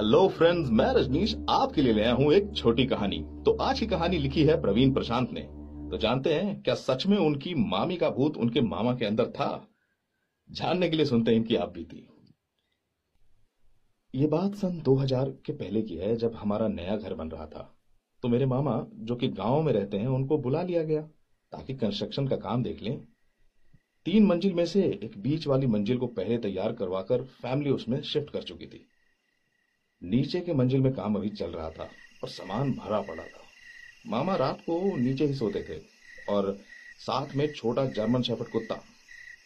Hello friends मैं रजनीश आपके लिए लाया हूँ एक छोटी कहानी। तो आज की कहानी लिखी है प्रवीण प्रशांत ने। तो जानते हैं, क्या सच में उनकी मामी का भूत उनके मामा के अंदर था? जानने के लिए सुनते हैं इनकी आप बीती। ये बात सन 2000 के पहले की है, जब हमारा नया घर बन रहा था। तो मेरे मामा, जो कि गाँव में रहते हैं, उनको बुला लिया गया, ताकि कंस्ट्रक्शन का काम देख लें। तीन मंजिल में से एक बीच वाली मंजिल को पहले तैयार करवाकर फैमिली उसमें शिफ्ट कर चुकी थी। नीचे के मंजिल में काम अभी चल रहा था और सामान भरा पड़ा था। मामा रात को नीचे ही सोते थे और साथ में छोटा जर्मन शेफर्ड कुत्ता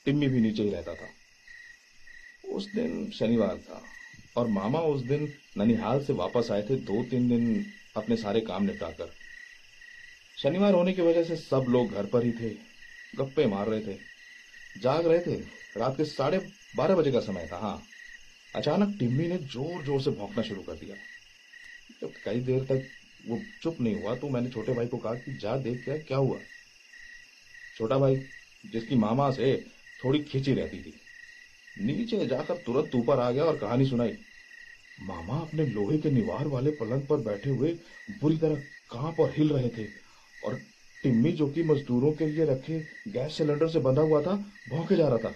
टिम्मी भी नीचे ही रहता था। उस दिन शनिवार था और मामा उस दिन ननिहाल से वापस आए थे दो तीन दिन अपने सारे काम निपटाकर। शनिवार होने की वजह से सब लोग घर पर ही थे, गप्पे मार रहे थे, जाग रहे थे। रात के साढ़े बारह बजे का समय था हाँ। अचानक टिम्मी ने ज़ोर ज़ोर से भौंकना शुरू कर दिया। जब कई देर तक वो चुप नहीं हुआ तो मैंने छोटे भाई को कहा कि जा देख क्या क्या हुआ। छोटा भाई, जिसकी मामा से थोड़ी खींची रहती थी, नीचे जाकर तुरंत ऊपर आ गया और कहानी सुनाई। मामा अपने लोहे के निवार वाले पलंग पर बैठे हुए बुरी तरह काँप और हिल रहे थे और टिम्मी जो कि मजदूरों के लिए रखे गैस सिलेंडर से बंधा हुआ था, भौंके जा रहा था।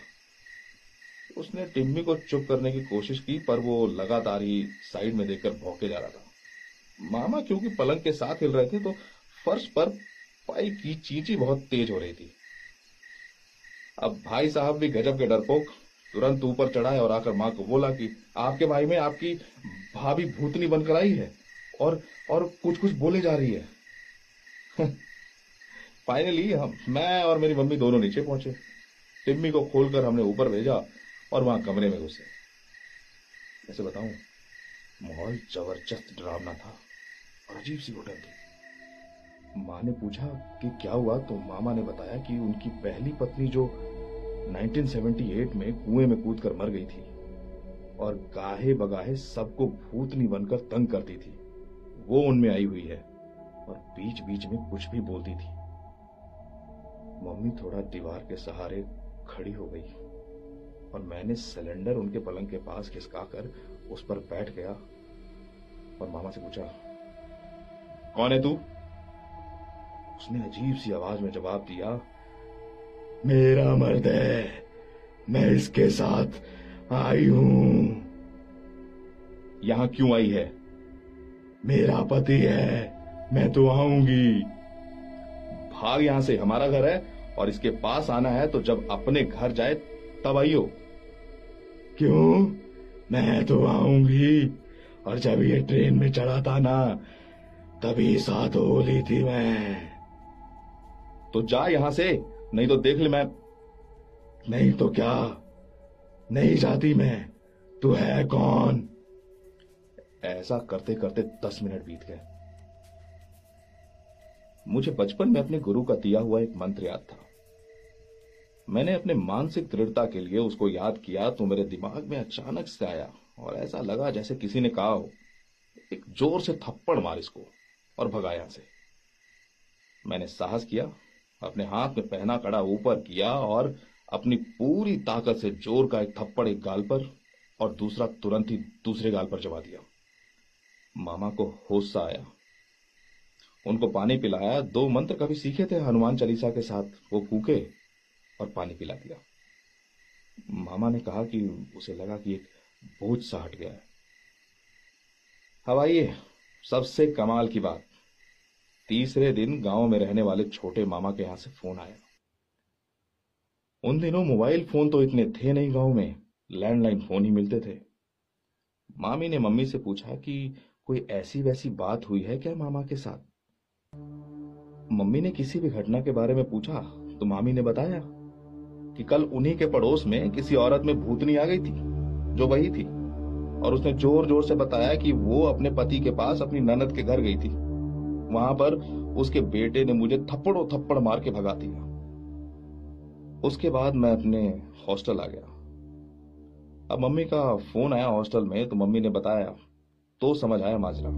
उसने टिम्मी को चुप करने की कोशिश की, पर वो लगातार ही साइड में देखकर भौंके जा रहा था। मामा, क्योंकि पलंग के साथ हिल रहे थे तो फर्श पर पाई की चींची बहुत तेज हो रही थी। अब भाई साहब भी गजब के डरपोक, तुरंत ऊपर चढ़ाए और आकर माँ को बोला कि, आपके भाई में आपकी भाभी भूतनी बनकर आई है और और कुछ कुछ बोले जा रही है। फाइनली हम, मैं और मेरी मम्मी दोनों नीचे पहुँचे। टिम्मी को खोलकर हमने ऊपर भेजा और वहाँ कमरे में घुसे। कैसे बताऊँ, माहौल ज़बरदस्त डरावना था और अजीब सी होटल थी। माँ ने पूछा कि क्या हुआ तो मामा ने बताया कि उनकी पहली पत्नी जो 1978 में कुएँ में कूदकर मर गई थी और गाहे बगाहे सबको भूतनी बनकर तंग करती थी। वो उनमें आई हुई है और बीच बीच में कुछ भी बोलती थी। मम्मी थोड़ा दीवार के सहारे खड़ी हो गई। और मैंने सिलेंडर उनके पलंग के पास खिसका कर उस पर बैठ गया और मामा से पूछा कौन है तू? उसने अजीब सी आवाज़ में जवाब दिया मेरा मर्द है मैं इसके साथ आई हूँ। यहाँ क्यों आई है? मेरा पति है मैं तो आऊँगी। भाग यहाँ से हमारा घर है और इसके पास आना है तो जब अपने घर जाए तब आइयो। क्यों? मैं तो आऊँगी। और जब ये ट्रेन में चढ़ा था ना तभी साथ होली थी मैं। तो जा यहाँ से नहीं तो देख ले मैं। नहीं तो क्या? नहीं जाती मैं। तू है कौन? ऐसा करते करते दस मिनट बीत गए। मुझे बचपन में अपने गुरु का दिया हुआ एक मंत्र याद था। मैंने अपने मानसिक दृढ़ता के लिए उसको याद किया तो मेरे दिमाग में अचानक से आया और ऐसा लगा जैसे किसी ने कहा हो, एक ज़ोर से थप्पड़ मार इसको और भगाया से। मैंने साहस किया, अपने हाथ में पहना कड़ा ऊपर किया और अपनी पूरी ताकत से ज़ोर का एक थप्पड़ एक गाल पर और दूसरा तुरंत ही दूसरे गाल पर जमा दिया। मामा को होश सा आया। उनको पानी पिलाया, दो मंत्र कभी सीखे थे हनुमान चालीसा के साथ? वो कूके और पानी पिला दिया। मामा ने कहा कि उसे लगा कि एक बोझ सा हट गया हवाइए सबसे कमाल की बात। तीसरे दिन गाँव में रहने वाले छोटे मामा के यहाँ से फ़ोन आया। उन दिनों मोबाइल फ़ोन तो इतने थे नहीं गाँव में, लैंडलाइन फ़ोन ही मिलते थे। मामी ने मम्मी से पूछा कि कोई ऐसी वैसी बात हुई है क्या मामा के साथ? मम्मी ने किसी भी घटना के बारे में पूछा तो मामी ने बताया कि कल उन्हीं के पड़ोस में किसी औरत में भूतनी आ गई थी, जो वही थी। और उसने ज़ोर ज़ोर से बताया कि वो अपने पति के पास अपनी ननद के घर गई थी। वहाँ पर उसके बेटे ने मुझे थप्पड़ों थप्पड़ मार के भगा दिया। उसके बाद मैं अपने हॉस्टल आ गया। अब मम्मी का फ़ोन आया हॉस्टल में तो मम्मी ने बताया तो समझ आया माजरा।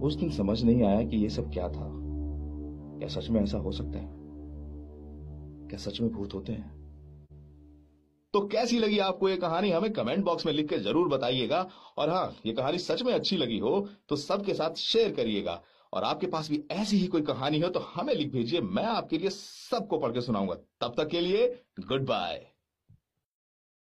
उस दिन समझ नहीं आया कि ये सब क्या था। क्या सच में ऐसा हो सकता है? क्या सच में भूत होते हैं? तो कैसी लगी आपको ये कहानी? हमें कमेंट बॉक्स में लिख के ज़रूर बताइएगा। और हाँ ये कहानी सच में अच्छी लगी हो तो सबके साथ शेयर करिएगा। और आपके पास भी ऐसी ही कोई कहानी हो तो हमें लिख भेजिए। मैं आपके लिए सबको पढ़ के सुनाऊँगा। तब तक के लिए, गुड बाय।